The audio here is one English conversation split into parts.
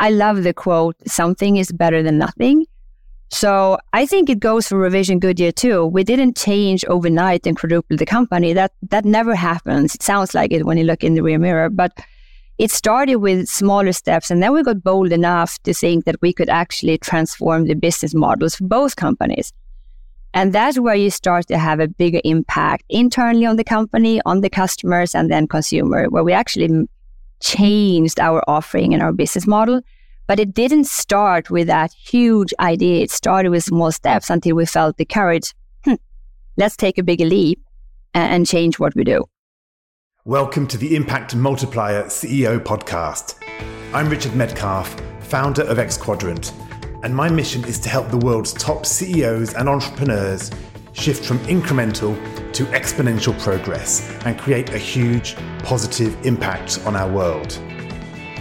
I love the quote, something is better than nothing. So I think it goes for Revision Goodier too. We didn't change overnight and quadruple the company. That that never happens. It sounds like it when you look in the rear mirror, but it started with smaller steps and then we got bold enough to think that we could actually transform the business models for both companies. And that's where you start to have a bigger impact internally on the company, on the customers, and then consumer, where we actually changed our offering and our business model. But it didn't start with that huge idea. It started with small steps until we felt the courage. Hmm, let's take a bigger leap and change what we do. Welcome to the Impact Multiplier CEO podcast. I'm Richard Medcalf, founder of X Quadrant and my mission is to help the world's top CEOs and entrepreneurs shift from incremental to exponential progress and create a huge positive impact on our world.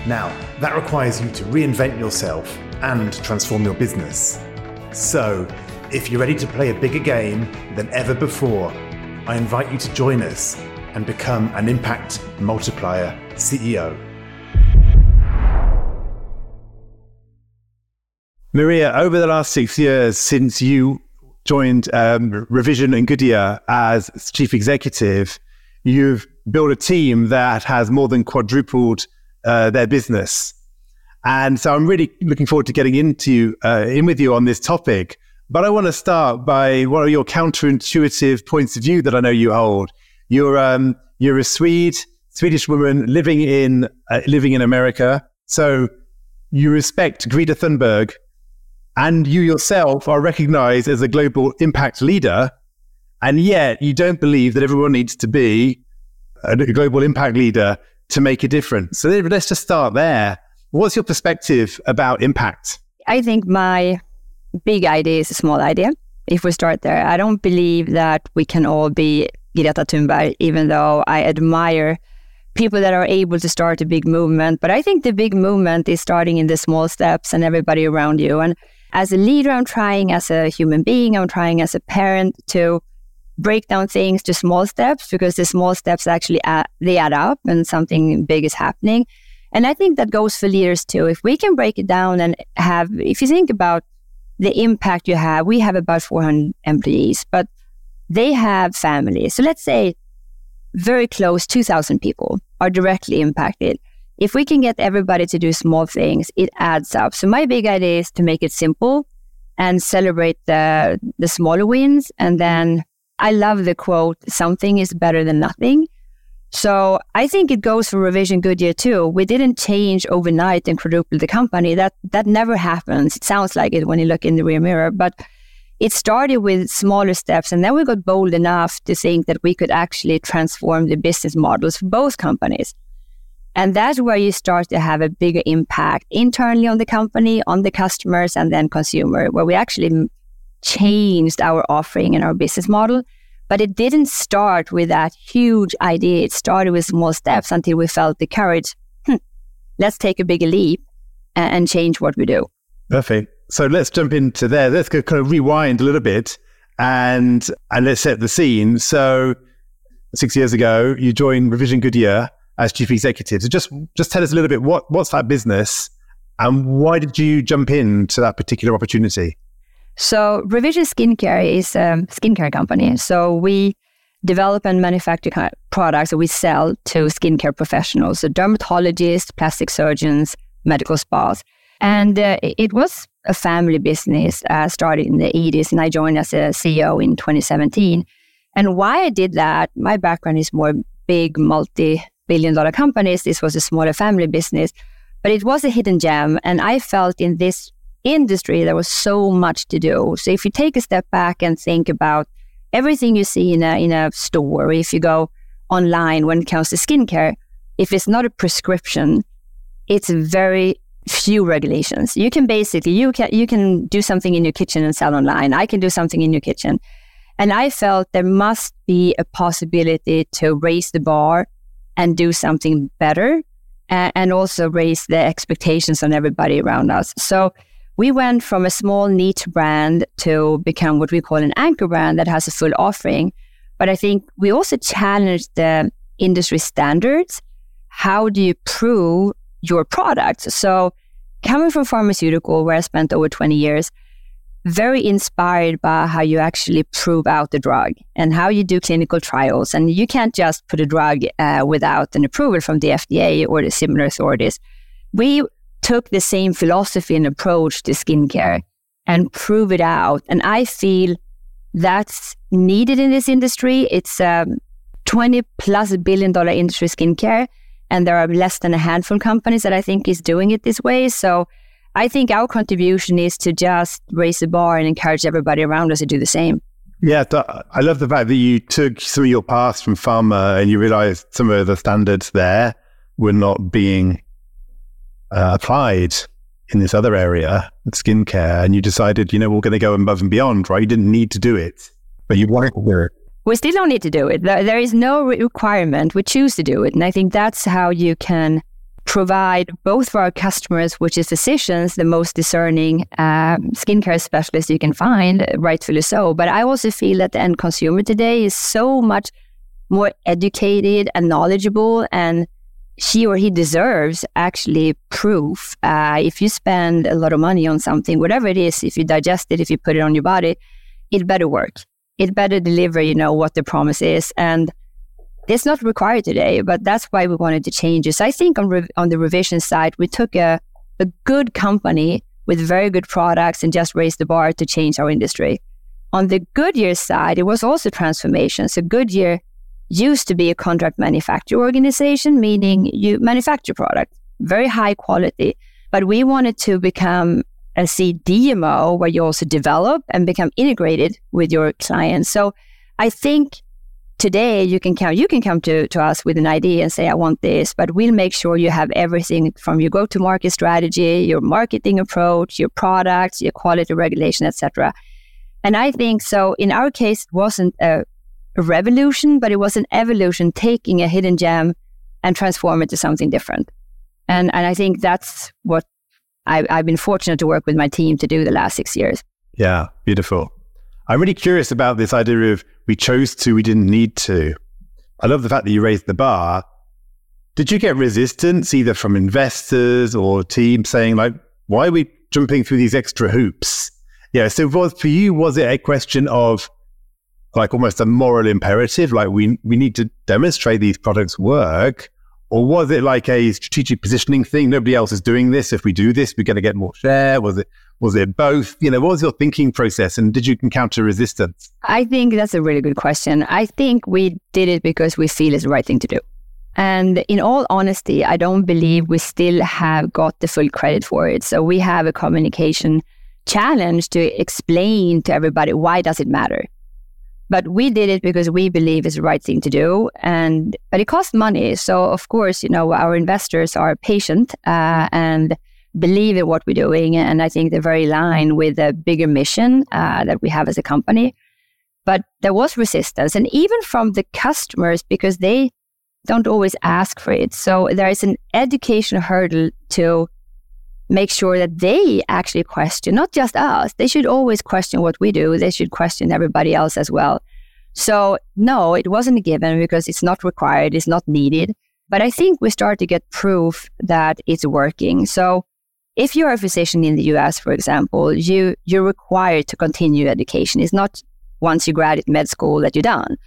Now, that requires you to reinvent yourself and transform your business. So, if you're ready to play a bigger game than ever before, I invite you to join us and become an impact multiplier CEO. Maria, over the last six years since you joined um, Revision and Goodier as chief executive, you've built a team that has more than quadrupled uh, their business. And so I'm really looking forward to getting into uh, in with you on this topic. But I want to start by what are your counterintuitive points of view that I know you hold. You're um, you're a Swede, Swedish woman living in uh, living in America. So you respect Greta Thunberg and you yourself are recognized as a global impact leader, and yet you don't believe that everyone needs to be a global impact leader to make a difference. So let's just start there. What's your perspective about impact? I think my big idea is a small idea. If we start there, I don't believe that we can all be Greta Thunberg, even though I admire people that are able to start a big movement. But I think the big movement is starting in the small steps and everybody around you. And as a leader, I'm trying as a human being, I'm trying as a parent to break down things to small steps because the small steps actually add, they add up and something big is happening. And I think that goes for leaders too. If we can break it down and have, if you think about the impact you have, we have about 400 employees, but they have families. So let's say very close 2,000 people are directly impacted. If we can get everybody to do small things, it adds up. So my big idea is to make it simple and celebrate the the smaller wins. And then I love the quote, something is better than nothing. So I think it goes for Revision Goodier too. We didn't change overnight and quadruple the company. That that never happens. It sounds like it when you look in the rear mirror, but it started with smaller steps and then we got bold enough to think that we could actually transform the business models for both companies. And that's where you start to have a bigger impact internally on the company, on the customers, and then consumer, where we actually changed our offering and our business model. But it didn't start with that huge idea. It started with small steps until we felt the courage. Hmm, let's take a bigger leap and, change what we do. Perfect. So let's jump into there. Let's go kind of rewind a little bit and and let's set the scene. So six years ago, you joined Revision Goodier as chief executive. So just just tell us a little bit what what's that business and why did you jump into that particular opportunity? So Revision Skincare is a skincare company. So we develop and manufacture products that we sell to skincare professionals, so dermatologists, plastic surgeons, medical spas. And uh, it was a family business uh, started in the 80s, and I joined as a CEO in 2017. And why I did that, my background is more big multi billion dollar companies. This was a smaller family business, but it was a hidden gem. And I felt in this industry, there was so much to do. So if you take a step back and think about everything you see in a, in a store, if you go online when it comes to skincare, if it's not a prescription, it's very few regulations. You can basically you can you can do something in your kitchen and sell online. I can do something in your kitchen. And I felt there must be a possibility to raise the bar and do something better and, and also raise the expectations on everybody around us. So we went from a small niche brand to become what we call an anchor brand that has a full offering. But I think we also challenged the industry standards. How do you prove your product? So coming from pharmaceutical, where I spent over 20 years, very inspired by how you actually prove out the drug and how you do clinical trials. And you can't just put a drug uh, without an approval from the FDA or the similar authorities. We took the same philosophy and approach to skincare and prove it out. And I feel that's needed in this industry. It's a 20 plus billion dollar industry skincare. And there are less than a handful of companies that I think is doing it this way. So I think our contribution is to just raise the bar and encourage everybody around us to do the same. Yeah, I love the fact that you took some of your past from pharma and you realized some of the standards there were not being uh, applied in this other area, skincare, and you decided, you know, we're going to go above and beyond, right? You didn't need to do it, but you wanted to do it. We still don't need to do it. There is no requirement. We choose to do it. And I think that's how you can provide both for our customers, which is physicians, the most discerning uh, skincare specialists you can find, rightfully so. But I also feel that the end consumer today is so much more educated and knowledgeable and she or he deserves actually proof. Uh, if you spend a lot of money on something, whatever it is, if you digest it, if you put it on your body, it better work. It better deliver, you know, what the promise is. And it's not required today, but that's why we wanted to change it. So I think on, re- on the revision side, we took a, a good company with very good products and just raised the bar to change our industry. On the Goodier side, it was also transformation. So Goodier used to be a contract manufacturer organization, meaning you manufacture products, very high quality. But we wanted to become a CDMO where you also develop and become integrated with your clients. So I think today you can come you can come to, to us with an idea and say i want this but we'll make sure you have everything from your go-to-market strategy your marketing approach your products your quality regulation etc and i think so in our case it wasn't a a revolution, but it was an evolution, taking a hidden gem and transform it to something different. And and I think that's what I, I've been fortunate to work with my team to do the last six years. Yeah, beautiful. I'm really curious about this idea of we chose to, we didn't need to. I love the fact that you raised the bar. Did you get resistance either from investors or teams saying like, why are we jumping through these extra hoops? Yeah. So was for you, was it a question of like almost a moral imperative, like we we need to demonstrate these products work? Or was it like a strategic positioning thing? Nobody else is doing this. If we do this, we're going to get more share. Was it was it both? You know, what was your thinking process, and did you encounter resistance? I think that's a really good question. I think we did it because we feel it's the right thing to do. And in all honesty, I don't believe we still have got the full credit for it. So we have a communication challenge to explain to everybody why does it matter but we did it because we believe it's the right thing to do. And but it costs money. So of course, you know, our investors are patient uh, and believe in what we're doing. And I think they're very aligned with the bigger mission uh, that we have as a company. But there was resistance, and even from the customers because they don't always ask for it. So there is an education hurdle to make sure that they actually question, not just us. They should always question what we do. They should question everybody else as well. So, no, it wasn't a given because it's not required, it's not needed. But I think we start to get proof that it's working. So, if you're a physician in the US, for example, you, you're required to continue education. It's not once you graduate med school that you're done.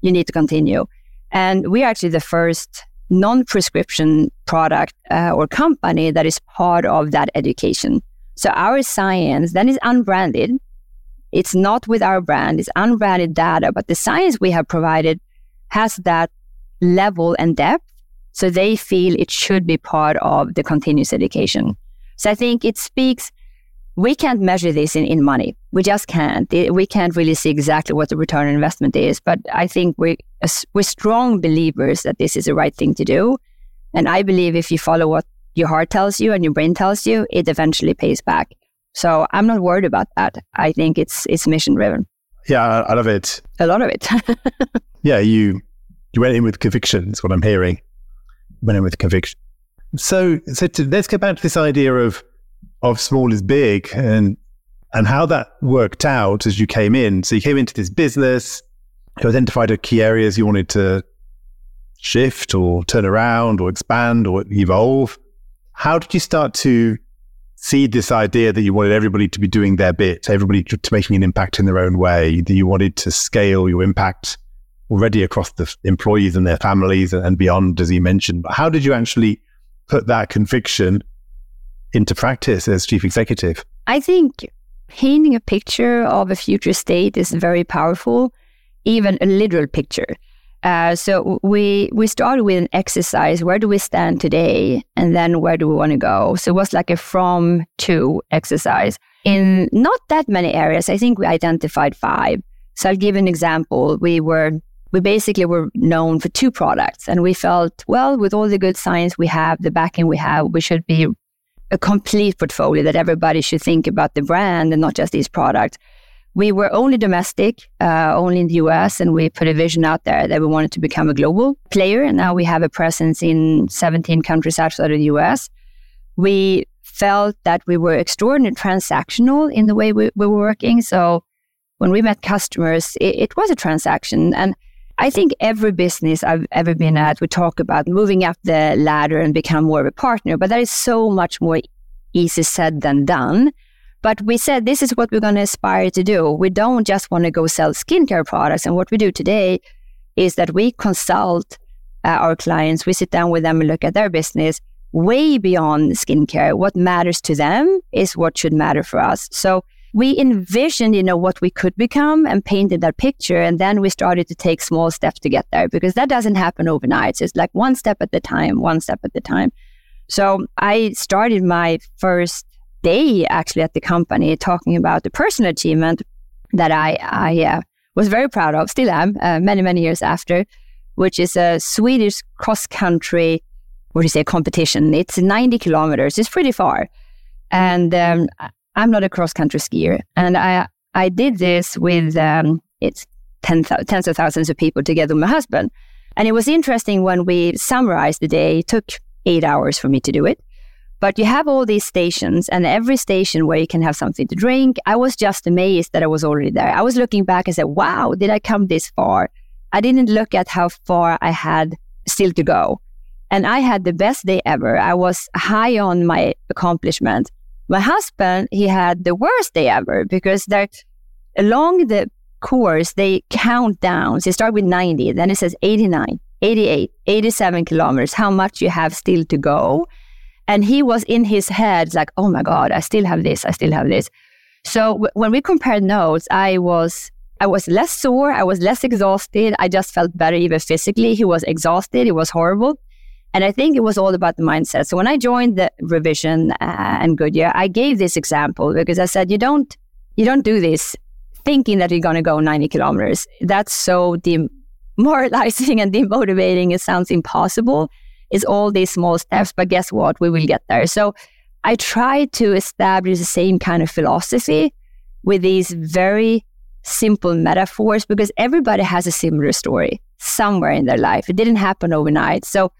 You need to continue. And we're actually the first non-prescription product uh, or company that is part of that education. So our science then is unbranded. It's not with our brand, it's unbranded data, but the science we have provided has that level and depth. So they feel it should be part of the continuous education. So I think it speaks we can't measure this in, in money. We just can't. We can't really see exactly what the return on investment is. But I think we, we're strong believers that this is the right thing to do. And I believe if you follow what your heart tells you and your brain tells you, it eventually pays back. So I'm not worried about that. I think it's it's mission driven. Yeah, I love it. A lot of it. yeah, you you went in with conviction. That's what I'm hearing. Went in with conviction. So so to, let's go back to this idea of of small is big and and how that worked out as you came in. So you came into this business, you identified a key areas you wanted to shift or turn around or expand or evolve. How did you start to seed this idea that you wanted everybody to be doing their bit, everybody to, to making an impact in their own way, that you wanted to scale your impact already across the employees and their families and, and beyond, as you mentioned. But how did you actually put that conviction into practice as chief executive? I think painting a picture of a future state is very powerful, even a literal picture. Uh, so we we started with an exercise. Where do we stand today, and then where do we want to go? So it was like a from to exercise in not that many areas. I think we identified five. So I'll give an example. We were we basically were known for two products, and we felt well with all the good science we have, the backing we have, we should be a complete portfolio that everybody should think about the brand and not just these products we were only domestic, uh, only in the US, and we put a vision out there that we wanted to become a global player. And now we have a presence in 17 countries outside of the US. We felt that we were extraordinarily transactional in the way we, we were working. So when we met customers, it, it was a transaction. And I think every business I've ever been at, we talk about moving up the ladder and become more of a partner, but that is so much more easy said than done. But we said this is what we're going to aspire to do. We don't just want to go sell skincare products. And what we do today is that we consult uh, our clients. We sit down with them and look at their business way beyond skincare. What matters to them is what should matter for us. So we envisioned, you know, what we could become and painted that picture. And then we started to take small steps to get there because that doesn't happen overnight. It's like one step at the time, one step at the time. So I started my first day actually at the company talking about the personal achievement that I, I uh, was very proud of, still am, uh, many, many years after, which is a Swedish cross country, what do you say, competition. It's 90 kilometers, it's pretty far. And um, I'm not a cross country skier. And I, I did this with, um, it's tens of thousands of people together with my husband. And it was interesting when we summarized the day, it took eight hours for me to do it. But you have all these stations, and every station where you can have something to drink. I was just amazed that I was already there. I was looking back and said, wow, did I come this far? I didn't look at how far I had still to go. And I had the best day ever. I was high on my accomplishment. My husband, he had the worst day ever because they're along the course, they count down. So you start with 90, then it says 89, 88, 87 kilometers, how much you have still to go. And he was in his head like, oh my God, I still have this, I still have this. So w- when we compared notes, I was I was less sore, I was less exhausted. I just felt better even physically. He was exhausted, it was horrible. And I think it was all about the mindset. So when I joined the revision uh, and Goodier, I gave this example because I said, you don't you don't do this thinking that you're going to go 90 kilometers. That's so demoralizing and demotivating. It sounds impossible It's all these small steps, but guess what? We will get there. So I try to establish the same kind of philosophy with these very simple metaphors because everybody has a similar story somewhere in their life. It didn't happen overnight. So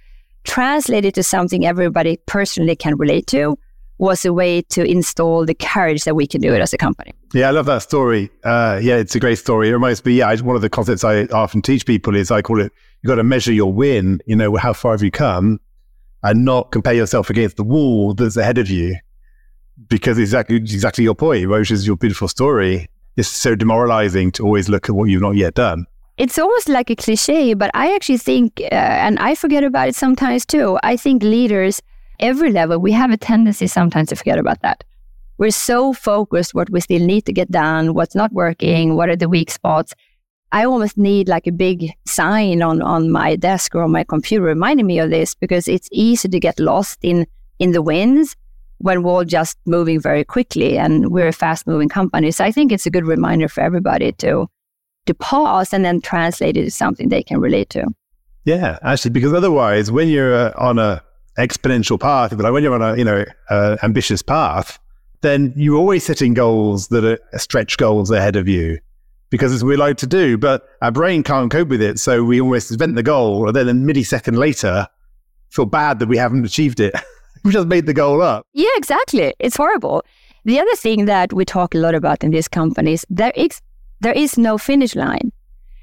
translate it to something everybody personally can relate to was a way to install the courage that we can do it as a company. Yeah, I love that story. Uh, yeah, it's a great story. It reminds me, yeah, one of the concepts I often teach people is I call it you've got to measure your win, you know, how far have you come, and not compare yourself against the wall that's ahead of you. Because exactly exactly your point, which is your beautiful story. It's so demoralizing to always look at what you've not yet done. It's almost like a cliche, but I actually think, uh, and I forget about it sometimes too. I think leaders, every level, we have a tendency sometimes to forget about that. We're so focused what we still need to get done, what's not working, what are the weak spots. I almost need like a big sign on, on my desk or on my computer reminding me of this because it's easy to get lost in, in the winds when we're all just moving very quickly and we're a fast moving company. So I think it's a good reminder for everybody to, to pause and then translate it to something they can relate to. Yeah, actually, because otherwise, when you're uh, on a exponential path, like when you're on a you know uh, ambitious path, then you're always setting goals that are stretch goals ahead of you because it's what we like to do, but our brain can't cope with it. So we almost invent the goal, and then a millisecond later, feel bad that we haven't achieved it. we just made the goal up. Yeah, exactly. It's horrible. The other thing that we talk a lot about in these companies, there is there is no finish line,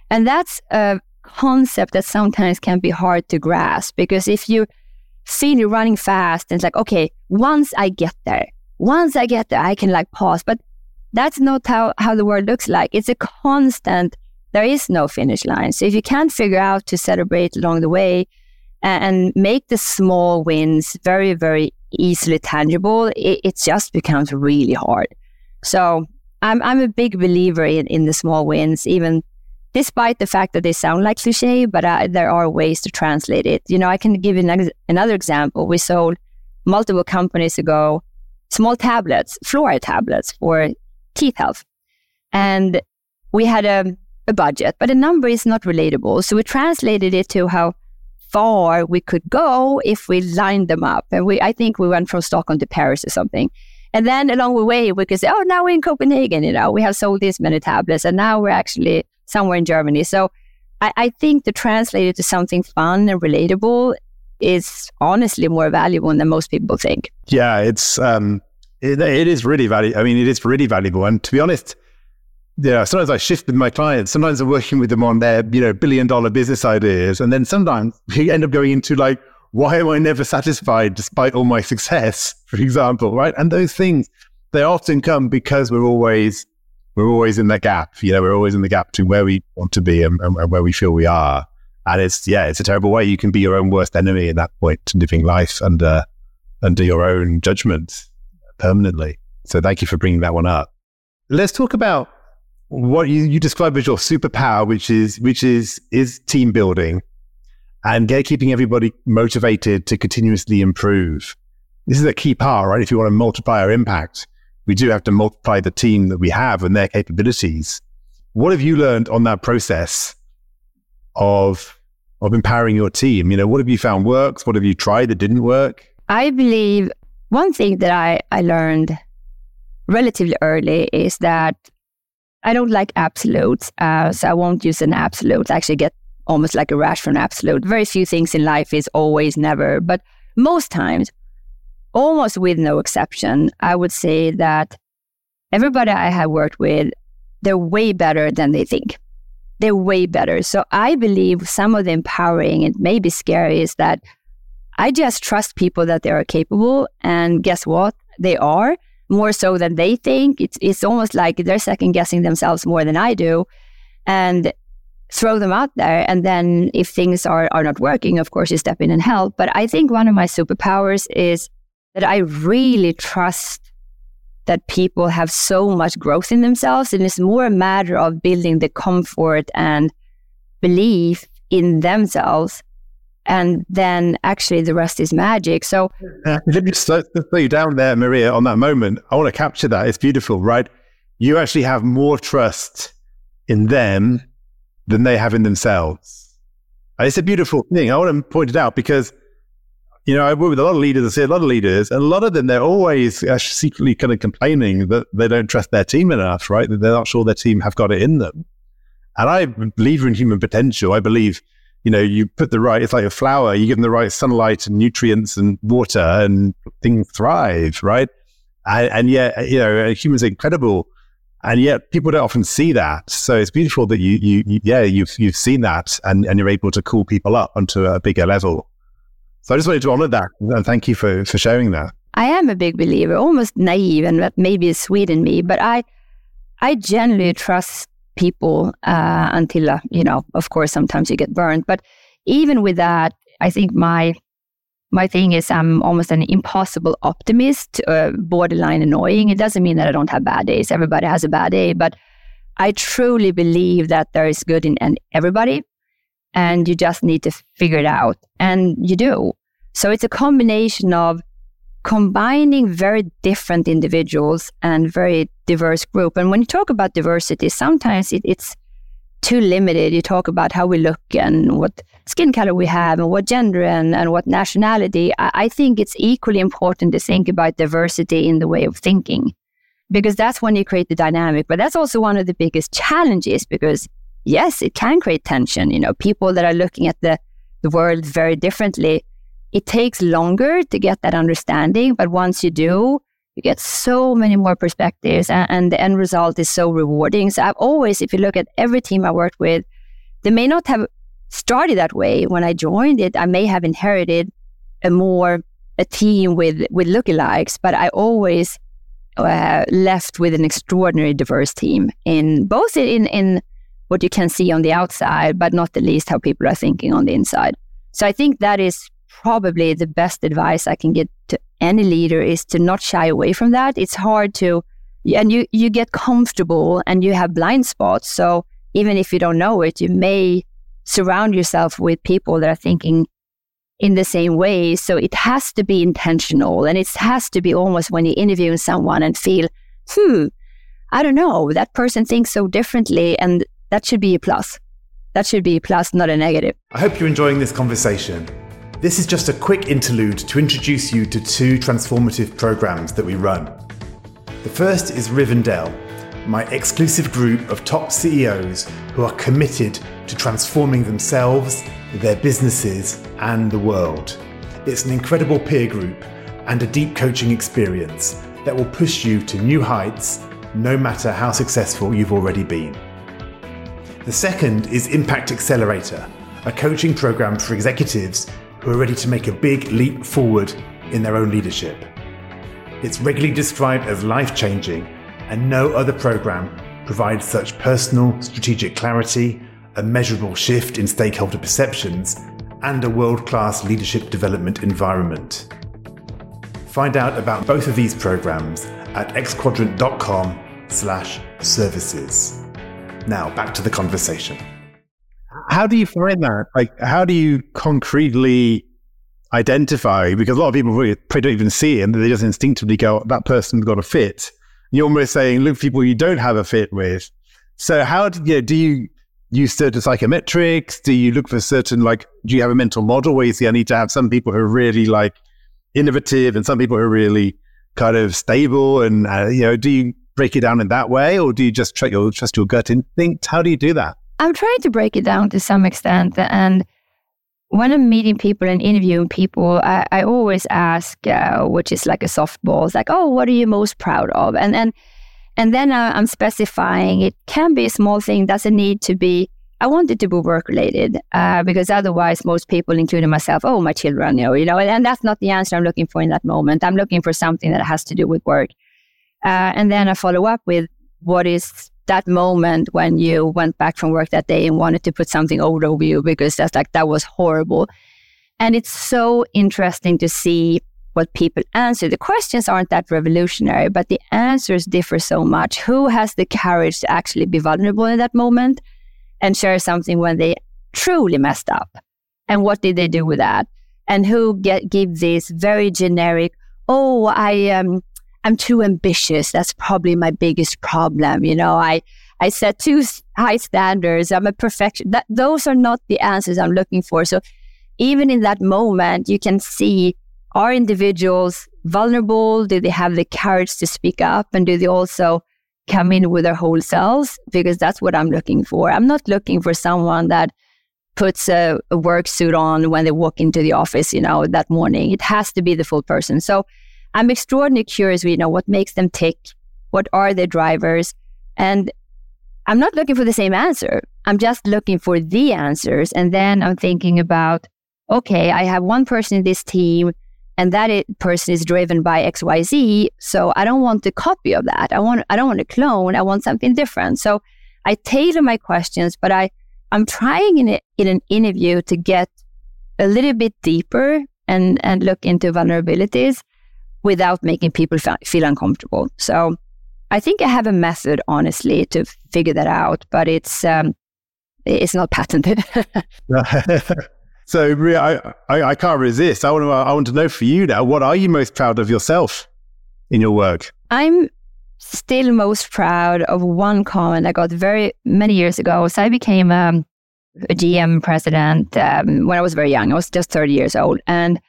and that's a concept that sometimes can be hard to grasp because if you feel you're running fast and it's like, okay, once I get there, once I get there, I can like pause. But that's not how, how the world looks like. It's a constant, there is no finish line. So if you can't figure out to celebrate along the way and, make the small wins very, very easily tangible, it, it just becomes really hard. So I'm, I'm a big believer in, in the small wins, even despite the fact that they sound like cliche, but uh, there are ways to translate it. You know, I can give you an, another example. We sold multiple companies ago small tablets, fluoride tablets for teeth health. And we had a, a budget, but a number is not relatable. So we translated it to how far we could go if we lined them up. And we, I think we went from Stockholm to Paris or something. And then along the way, we could say, oh, now we're in Copenhagen, you know, we have sold this many tablets and now we're actually somewhere in Germany. So I, I think to translate it to something fun and relatable is honestly more valuable than most people think. Yeah, it's, um, it, it is really valuable. I mean, it is really valuable. And to be honest, yeah, sometimes I shift with my clients. Sometimes I'm working with them on their, you know, billion dollar business ideas. And then sometimes we end up going into like, why am I never satisfied despite all my success, for example, right? And those things, they often come because we're always, we're always in that gap. You know, we're always in the gap to where we want to be and, and, and where we feel we are. And it's, yeah, it's a terrible way. You can be your own worst enemy at that point, living life under, under your own judgment permanently. So thank you for bringing that one up. Let's talk about what you, you describe as your superpower, which is which is is team building and get, keeping everybody motivated to continuously improve. This is a key part, right? If you want to multiply our impact, we do have to multiply the team that we have and their capabilities. What have you learned on that process of of empowering your team? You know, what have you found works? What have you tried that didn't work? I believe one thing that I, I learned relatively early is that I don't like absolutes, uh, so I won't use an absolute. I actually get almost like a rash absolute. Very few things in life is always never, but most times, almost with no exception, I would say that everybody I have worked with, they're way better than they think. They're way better. So I believe some of the empowering and maybe scary is that I just trust people that they are capable. And guess what? They are more so than they think. It's it's almost like they're second guessing themselves more than I do, and throw them out there. And then if things are are not working, of course you step in and help. But I think one of my superpowers is that I really trust that people have so much growth in themselves, and it's more a matter of building the comfort and belief in themselves and then actually the rest is magic. So uh, let me slow, slow you down there, Maria, on that moment. I want to capture that. It's beautiful, right? You actually have more trust in them than they have in themselves. It's a beautiful thing. I want to point it out because, you know, I work with a lot of leaders, I see a lot of leaders, and a lot of them, they're always uh, secretly kind of complaining that they don't trust their team enough, right? That they're not sure their team have got it in them. And I believe in human potential. I believe you know, you put the right, it's like a flower, you give them the right sunlight and nutrients and water and things thrive, right? And, and yet, you know, humans are incredible. And yet people don't often see that. So it's beautiful that you, you, you yeah, you've, you've seen that and, and you're able to call people up onto a bigger level. So I just wanted to honor that and thank you for, for sharing that. I am a big believer, almost naive, and that maybe is sweet in me, but I, I generally trust people uh, until, uh, you know, of course, sometimes you get burned. But even with that, I think my my thing is I'm almost an impossible optimist, uh, borderline annoying. It doesn't mean that I don't have bad days. Everybody has a bad day, but I truly believe that there is good in, in everybody, and you just need to figure it out, and you do. So it's a combination of combining very different individuals and very diverse group. And when you talk about diversity, sometimes it, it's too limited. You talk about how we look and what skin color we have and what gender and, and what nationality. I, I think it's equally important to think about diversity in the way of thinking because that's when you create the dynamic. But that's also one of the biggest challenges because yes, it can create tension. You know, people that are looking at the, the world very differently it takes longer to get that understanding, but once you do, you get so many more perspectives and, and, the end result is so rewarding. So I've always, if you look at every team I worked with, they may not have started that way when I joined it. I may have inherited a more a team with with lookalikes, but I always uh, left with an extraordinary diverse team in both in in what you can see on the outside, but not the least how people are thinking on the inside. So I think that is probably the best advice I can get to any leader is to not shy away from that. It's hard to, and you you get comfortable and you have blind spots. So even if you don't know it, you may surround yourself with people that are thinking in the same way. So it has to be intentional and it has to be almost when you're interviewing someone and feel, hmm, I don't know, that person thinks so differently. And that should be a plus. That should be a plus, not a negative. I hope you're enjoying this conversation. This is just a quick interlude to introduce you to two transformative programs that we run. The first is Rivendell, my exclusive group of top CEOs who are committed to transforming themselves, their businesses, and the world. It's an incredible peer group and a deep coaching experience that will push you to new heights no matter how successful you've already been. The second is Impact Accelerator, a coaching program for executives who are ready to make a big leap forward in their own leadership. It's regularly described as life changing, and no other program provides such personal strategic clarity, a measurable shift in stakeholder perceptions, and a world class leadership development environment. Find out about both of these programs at xquadrant.com slash services. Now back to the conversation how do you find that? Like, how do you concretely identify? Because a lot of people really, don't even see it, and they just instinctively go, "That person's got a fit." You're almost saying, "Look, people you don't have a fit with." So, how do you, know, do you use certain psychometrics? Do you look for certain like? Do you have a mental model where you see I need to have some people who are really like innovative and some people who are really kind of stable? And uh, you know, do you break it down in that way, or do you just trust your trust your gut instinct? How do you do that? I'm trying to break it down to some extent. And when I'm meeting people and interviewing people, I, I always ask, uh, which is like a softball, it's like, oh, what are you most proud of? And and and then I'm specifying it can be a small thing, doesn't need to be. I want it to be work related uh, because otherwise, most people, including myself, oh, my children, you know, you know, and that's not the answer I'm looking for in that moment. I'm looking for something that has to do with work, uh, and then I follow up with what is that moment when you went back from work that day and wanted to put something over over you because that's like that was horrible. And it's so interesting to see what people answer. The questions aren't that revolutionary, but the answers differ so much. Who has the courage to actually be vulnerable in that moment and share something when they truly messed up? And what did they do with that? And who get give this very generic, oh, I um I'm too ambitious. That's probably my biggest problem. You know, I, I set too high standards. I'm a perfection. That, those are not the answers I'm looking for. So even in that moment, you can see are individuals vulnerable? Do they have the courage to speak up? And do they also come in with their whole selves? Because that's what I'm looking for. I'm not looking for someone that puts a, a work suit on when they walk into the office, you know, that morning. It has to be the full person. So I'm extraordinarily curious, you know, what makes them tick? What are their drivers? And I'm not looking for the same answer. I'm just looking for the answers. And then I'm thinking about, okay, I have one person in this team and that it, person is driven by XYZ. So I don't want a copy of that. I want, I don't want a clone. I want something different. So I tailor my questions, but I, I'm trying in, a, in an interview to get a little bit deeper and, and look into vulnerabilities without making people feel uncomfortable. So I think I have a method, honestly, to figure that out, but it's um, it's not patented. so I, I, I can't resist. I want to I want to know for you now. What are you most proud of yourself in your work? I'm still most proud of one comment I got very many years ago. So I became um, a GM president um, when I was very young. I was just 30 years old, and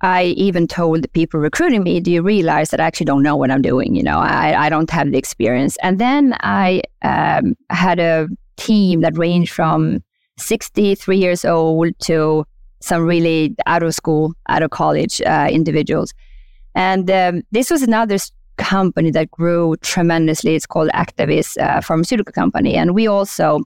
I even told the people recruiting me, do you realize that I actually don't know what I'm doing? You know, I, I don't have the experience. And then I um, had a team that ranged from 63 years old to some really out of school, out of college uh, individuals. And um, this was another company that grew tremendously. It's called Actavis uh, Pharmaceutical Company. And we also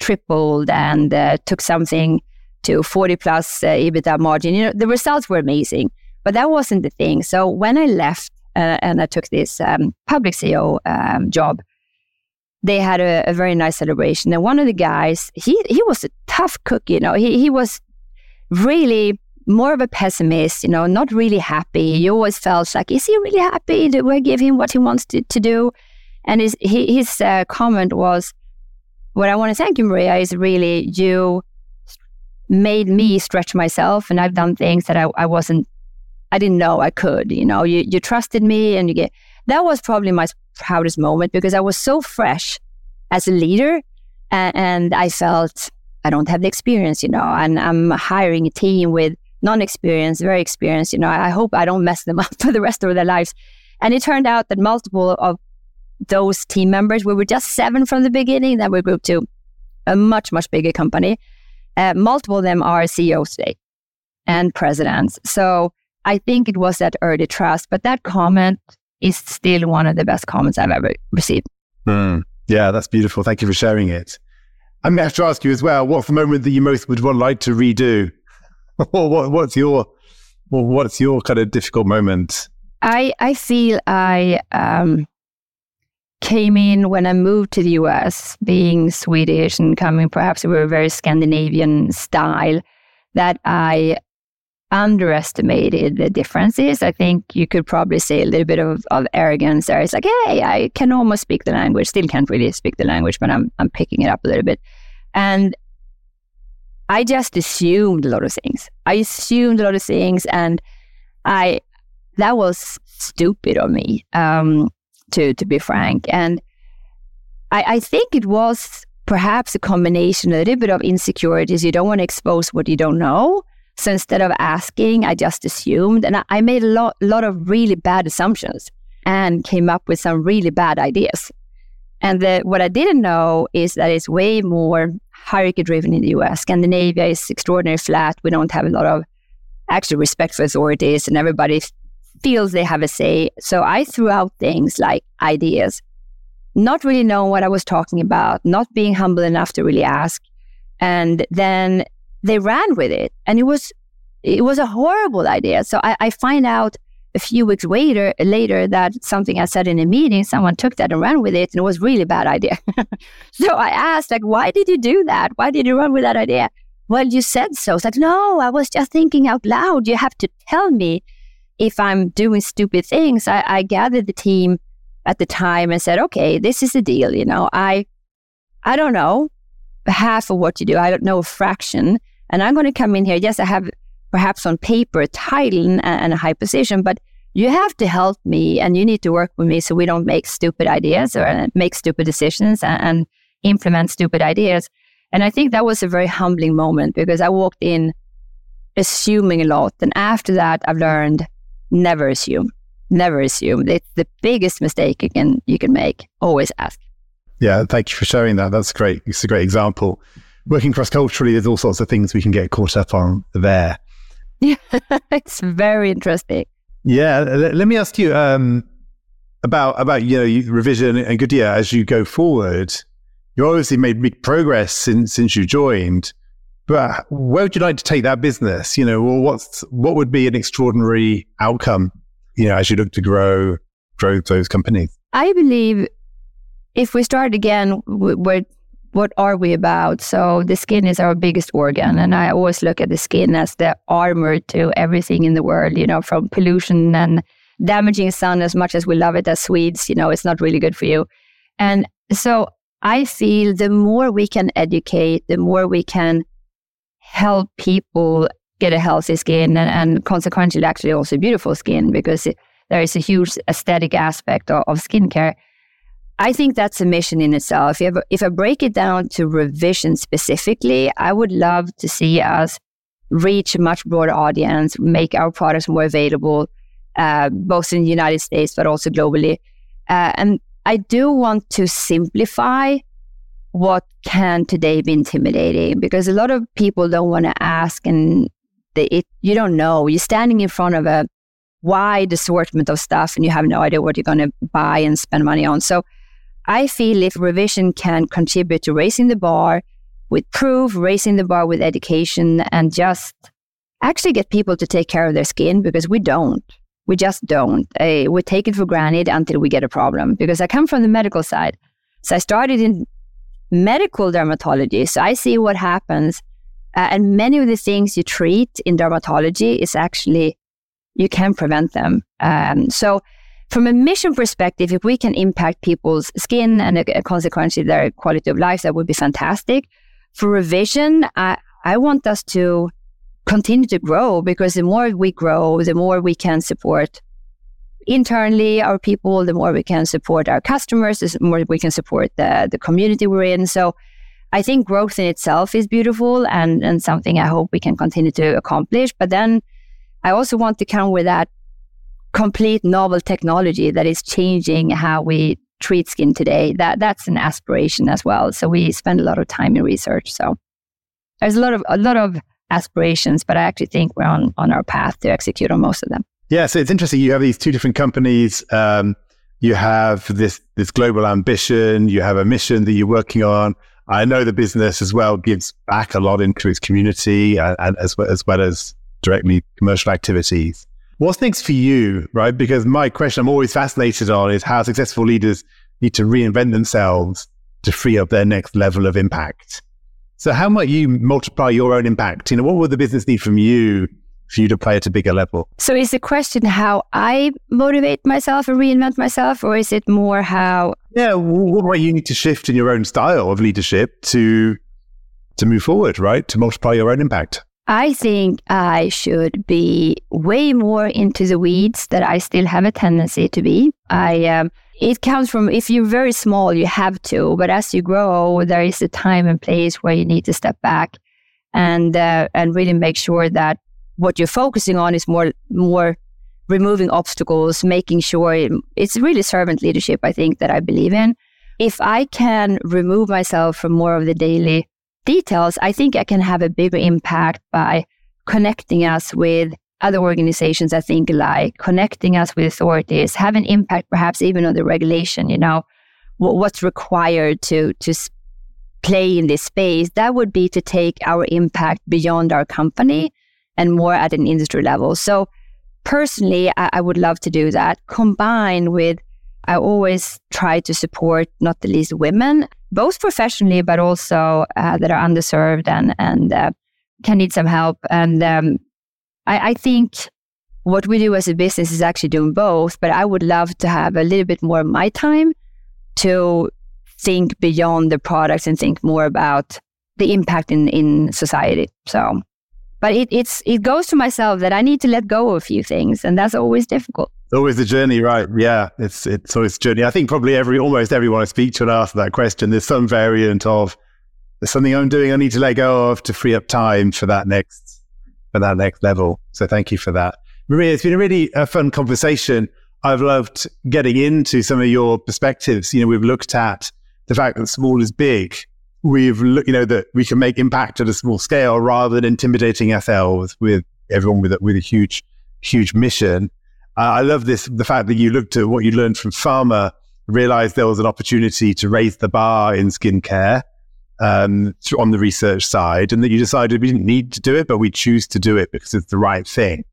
tripled and uh, took something to 40 plus uh, EBITDA margin. You know, the results were amazing, but that wasn't the thing. So when I left uh, and I took this um, public CEO um, job, they had a, a, very nice celebration. And one of the guys, he he was a tough cook, you know. He he was really more of a pessimist, you know, not really happy. He always felt like, is he really happy? Do we give him what he wants to, to do? And his his uh, comment was, "What I want to thank you, Maria, is really you made me stretch myself, and I've done things that I, I wasn't, I didn't know I could. You know, you you trusted me, and you get that was probably my proudest moment because I was so fresh as a leader, and, and I felt I don't have the experience, you know, and I'm hiring a team with non-experienced, very experienced. You know, I hope I don't mess them up for the rest of their lives. And it turned out that multiple of those team members, we were just seven from the beginning, then we grew to a much, much bigger company. Uh, multiple of them are CEOs today and presidents. So I think it was that early trust, but that comment is still one of the best comments I've ever received. Mm. Yeah, that's beautiful. Thank you for sharing it. I'm going to have to ask you as well, what's the moment that you most would want like to redo? what, what's your what's your kind of difficult moment? I I feel I um, came in when I moved to the US, being Swedish and coming perhaps we a very Scandinavian style, that I underestimated the differences. I think you could probably say a little bit of, of arrogance there. It's like, hey, I can almost speak the language, still can't really speak the language, but I'm I'm picking it up a little bit. And I just assumed a lot of things. I assumed a lot of things, and I that was stupid of me, um, to to be frank. And I, I think it was perhaps a combination, a little bit of insecurities. You don't want to expose what you don't know. So instead of asking, I just assumed, and I, I made a lot, lot of really bad assumptions and came up with some really bad ideas. And the, what I didn't know is that it's way more hierarchy driven in the US. Scandinavia is extraordinarily flat. We don't have a lot of actual respect for authorities, and everybody feels they have a say. So I threw out things like ideas, not really knowing what I was talking about, not being humble enough to really ask. And then they ran with it. And it was it was a horrible idea. So I, I find out a few weeks later, later that something I said in a meeting, someone took that and ran with it, and it was really bad idea. so I asked, like, why did you do that? Why did you run with that idea? Well, you said so. It's like, no, I was just thinking out loud. You have to tell me if I'm doing stupid things. I, I gathered the team at the time and said, okay, this is the deal. You know, I, I don't know half of what you do. I don't know a fraction, and I'm going to come in here. Yes, I have perhaps on paper a title and, and a high position, but you have to help me and you need to work with me so we don't make stupid ideas or uh, make stupid decisions and, and implement stupid ideas. And I think that was a very humbling moment because I walked in assuming a lot. And after that, I've learned never assume, never assume. It's the biggest mistake you can you can make. Always ask. Yeah, thank you for sharing that. That's great. It's a great example. Working cross culturally, there's all sorts of things we can get caught up on there. Yeah, it's very interesting. Yeah, let me ask you um, about about you know revision and Goodier as you go forward. You obviously made big progress since since you joined, but where would you like to take that business? You know, well, what's what would be an extraordinary outcome? You know, as you look to grow grow those companies. I believe if we start again, we're what are we about? So the skin is our biggest organ, and I always look at the skin as the armor to everything in the world. You know, from pollution and damaging sun. As much as we love it as Swedes, you know, it's not really good for you. And so I feel the more we can educate, the more we can help people get a healthy skin and, and consequently actually also beautiful skin because it, there is a huge aesthetic aspect of, of skincare I think that's a mission in itself. If, if I break it down to revision specifically, I would love to see us reach a much broader audience, make our products more available, uh, both in the United States but also globally. Uh, and I do want to simplify what can today be intimidating because a lot of people don't want to ask and they, it, you don't know. You're standing in front of a wide assortment of stuff and you have no idea what you're going to buy and spend money on. So I feel if revision can contribute to raising the bar with proof, raising the bar with education, and just actually get people to take care of their skin because we don't. We just don't. Uh, we take it for granted until we get a problem. Because I come from the medical side, so I started in medical dermatology. So I see what happens, uh, and many of the things you treat in dermatology is actually you can prevent them. Um, so from a mission perspective, if we can impact people's skin and uh, consequently their quality of life, that would be fantastic. For revision, I, I want us to continue to grow because the more we grow, the more we can support internally our people, the more we can support our customers, the more we can support the, the community we're in. So I think growth in itself is beautiful and, and something I hope we can continue to accomplish. But then I also want to come with that complete novel technology that is changing how we treat skin today. That that's an aspiration as well. So we spend a lot of time in research. So there's a lot of a lot of aspirations, but I actually think we're on on our path to execute on most of them. Yeah, so it's interesting. You have these two different companies. Um, you have this this global ambition. You have a mission that you're working on. I know the business as well gives back a lot into its community and, and as well as well as directly commercial activities. What's next for you, right? Because my question I'm always fascinated on is how successful leaders need to reinvent themselves to free up their next level of impact. So how might you multiply your own impact? You know, what would the business need from you for you to play at a bigger level? So is the question how I motivate myself and reinvent myself, or is it more how? Yeah, what might you need to shift in your own style of leadership to to move forward, right? To multiply your own impact. I think I should be way more into the weeds that I still have a tendency to be. I um, it comes from if you're very small, you have to, but as you grow, there is a time and place where you need to step back and uh, and really make sure that what you're focusing on is more more removing obstacles, making sure it, it's really servant leadership. I think that I believe in. If I can remove myself from more of the daily details, I think I can have a bigger impact by connecting us with other organizations that think alike, connecting us with authorities, have an impact perhaps even on the regulation, you know, what's required to, to play in this space. That would be to take our impact beyond our company and more at an industry level. So personally, I, I would love to do that combined with I always try to support not the least women both professionally, but also uh, that are underserved and and uh, can need some help. And um, I, I, think what we do as a business is actually doing both. But I would love to have a little bit more of my time to think beyond the products and think more about the impact in in society. So, but it, it's it goes to myself that I need to let go of a few things, and that's always difficult always the journey, right? Yeah, it's it's always journey. I think probably every almost everyone I speak to and ask that question, there's some variant of there's something I'm doing I need to let go of to free up time for that next for that next level. So thank you for that, Maria. It's been a really uh, fun conversation. I've loved getting into some of your perspectives. You know, we've looked at the fact that small is big. We've you know, that we can make impact at a small scale rather than intimidating ourselves with everyone with a, with a huge, huge mission. Uh, I love this the fact that you looked at what you learned from pharma, realized there was an opportunity to raise the bar in skincare um, on the research side, and that you decided we didn't need to do it, but we choose to do it because it's the right thing.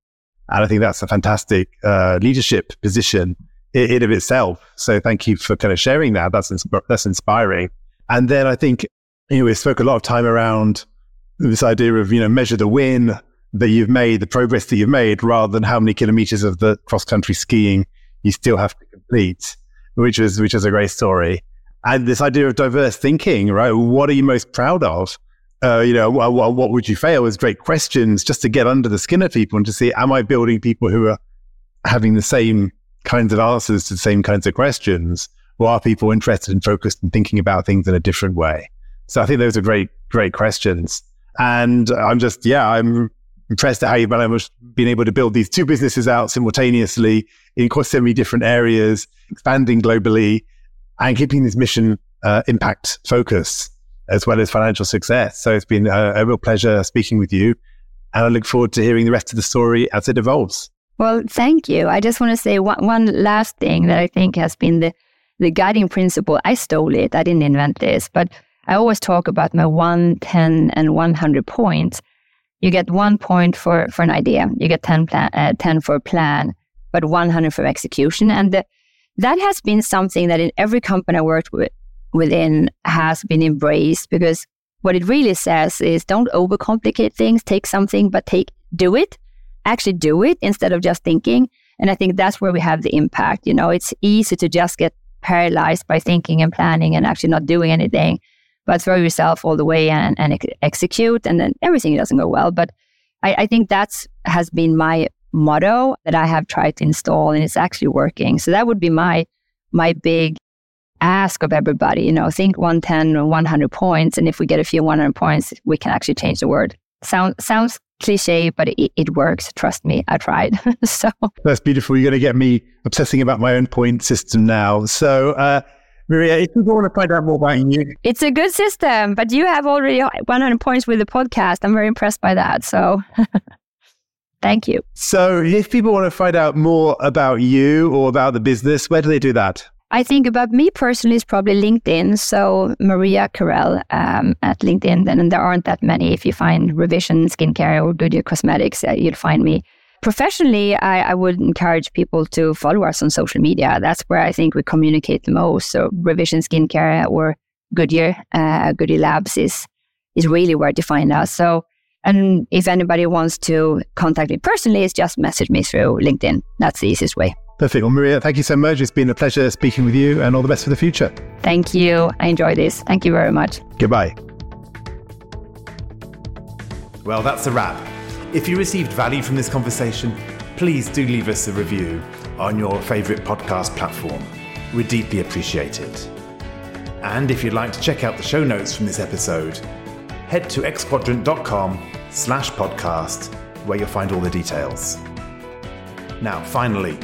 And I think that's a fantastic uh, leadership position in, in, of itself. So thank you for kind of sharing that. That's insp- that's inspiring. And then I think you know we spoke a lot of time around this idea of you know measure the win, that you've made, the progress that you've made, rather than how many kilometers of the cross country skiing you still have to complete, which is which is a great story. And this idea of diverse thinking, right? What are you most proud of? Uh, you know, what, what, would you fail? Is great questions just to get under the skin of people and to see, am I building people who are having the same kinds of answers to the same kinds of questions? Or are people interested and focused and thinking about things in a different way? So I think those are great, great questions. And I'm just, yeah, I'm impressed at how you've been able to build these two businesses out simultaneously in quite so many different areas, expanding globally, and keeping this mission uh, impact focus as well as financial success. So it's been a, a real pleasure speaking with you. And I look forward to hearing the rest of the story as it evolves. Well, thank you. I just want to say one, one last thing that I think has been the, the guiding principle. I stole it, I didn't invent this, but I always talk about my 1, 10, and 100 points you get one point for, for an idea, you get 10, plan, uh, 10 for a plan, but 100 for execution. And the, that has been something that in every company I worked with, within has been embraced because what it really says is don't overcomplicate things. Take something, but take do it. Actually do it instead of just thinking. And I think that's where we have the impact. You know, it's easy to just get paralyzed by thinking and planning and actually not doing anything, but throw yourself all the way and, and ex- execute, and then everything doesn't go well. But I, I think that's has been my motto that I have tried to install, and it's actually working. So that would be my my big ask of everybody. You know, think 110 or 100 points, and if we get a few 100 points, we can actually change the world. Sound, sounds cliche, but it, it works. Trust me, I tried. so that's beautiful. You're going to get me obsessing about my own point system now. So, uh, Maria, if people want to find out more about you, it's a good system, but you have already 100 points with the podcast. I'm very impressed by that. So, thank you. So, if people want to find out more about you or about the business, where do they do that? I think about me personally is probably LinkedIn. So Maria Carell um, at LinkedIn, and there aren't that many. If you find Revision Skincare or Goodier Cosmetics, uh, you'll find me. Professionally, I, I, would encourage people to follow us on social media. That's where I think we communicate the most. So Revision Skincare or Goodier, uh, Goodier Labs is is really where to find us. So, and if anybody wants to contact me personally, it's just message me through LinkedIn. That's the easiest way. Perfect. Well, Maria, thank you so much. It's been a pleasure speaking with you and all the best for the future. Thank you. I enjoyed this. Thank you very much. Goodbye. Well, that's a wrap. If you received value from this conversation, please do leave us a review on your favourite podcast platform. We'd deeply appreciate it. And if you'd like to check out the show notes from this episode, head to xquadrant.com slash podcast where you'll find all the details. Now, finally,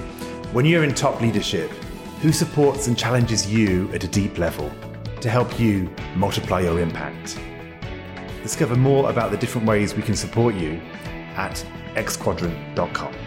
when you're in top leadership, who supports and challenges you at a deep level to help you multiply your impact? Discover more about the different ways we can support you at xquadrant.com.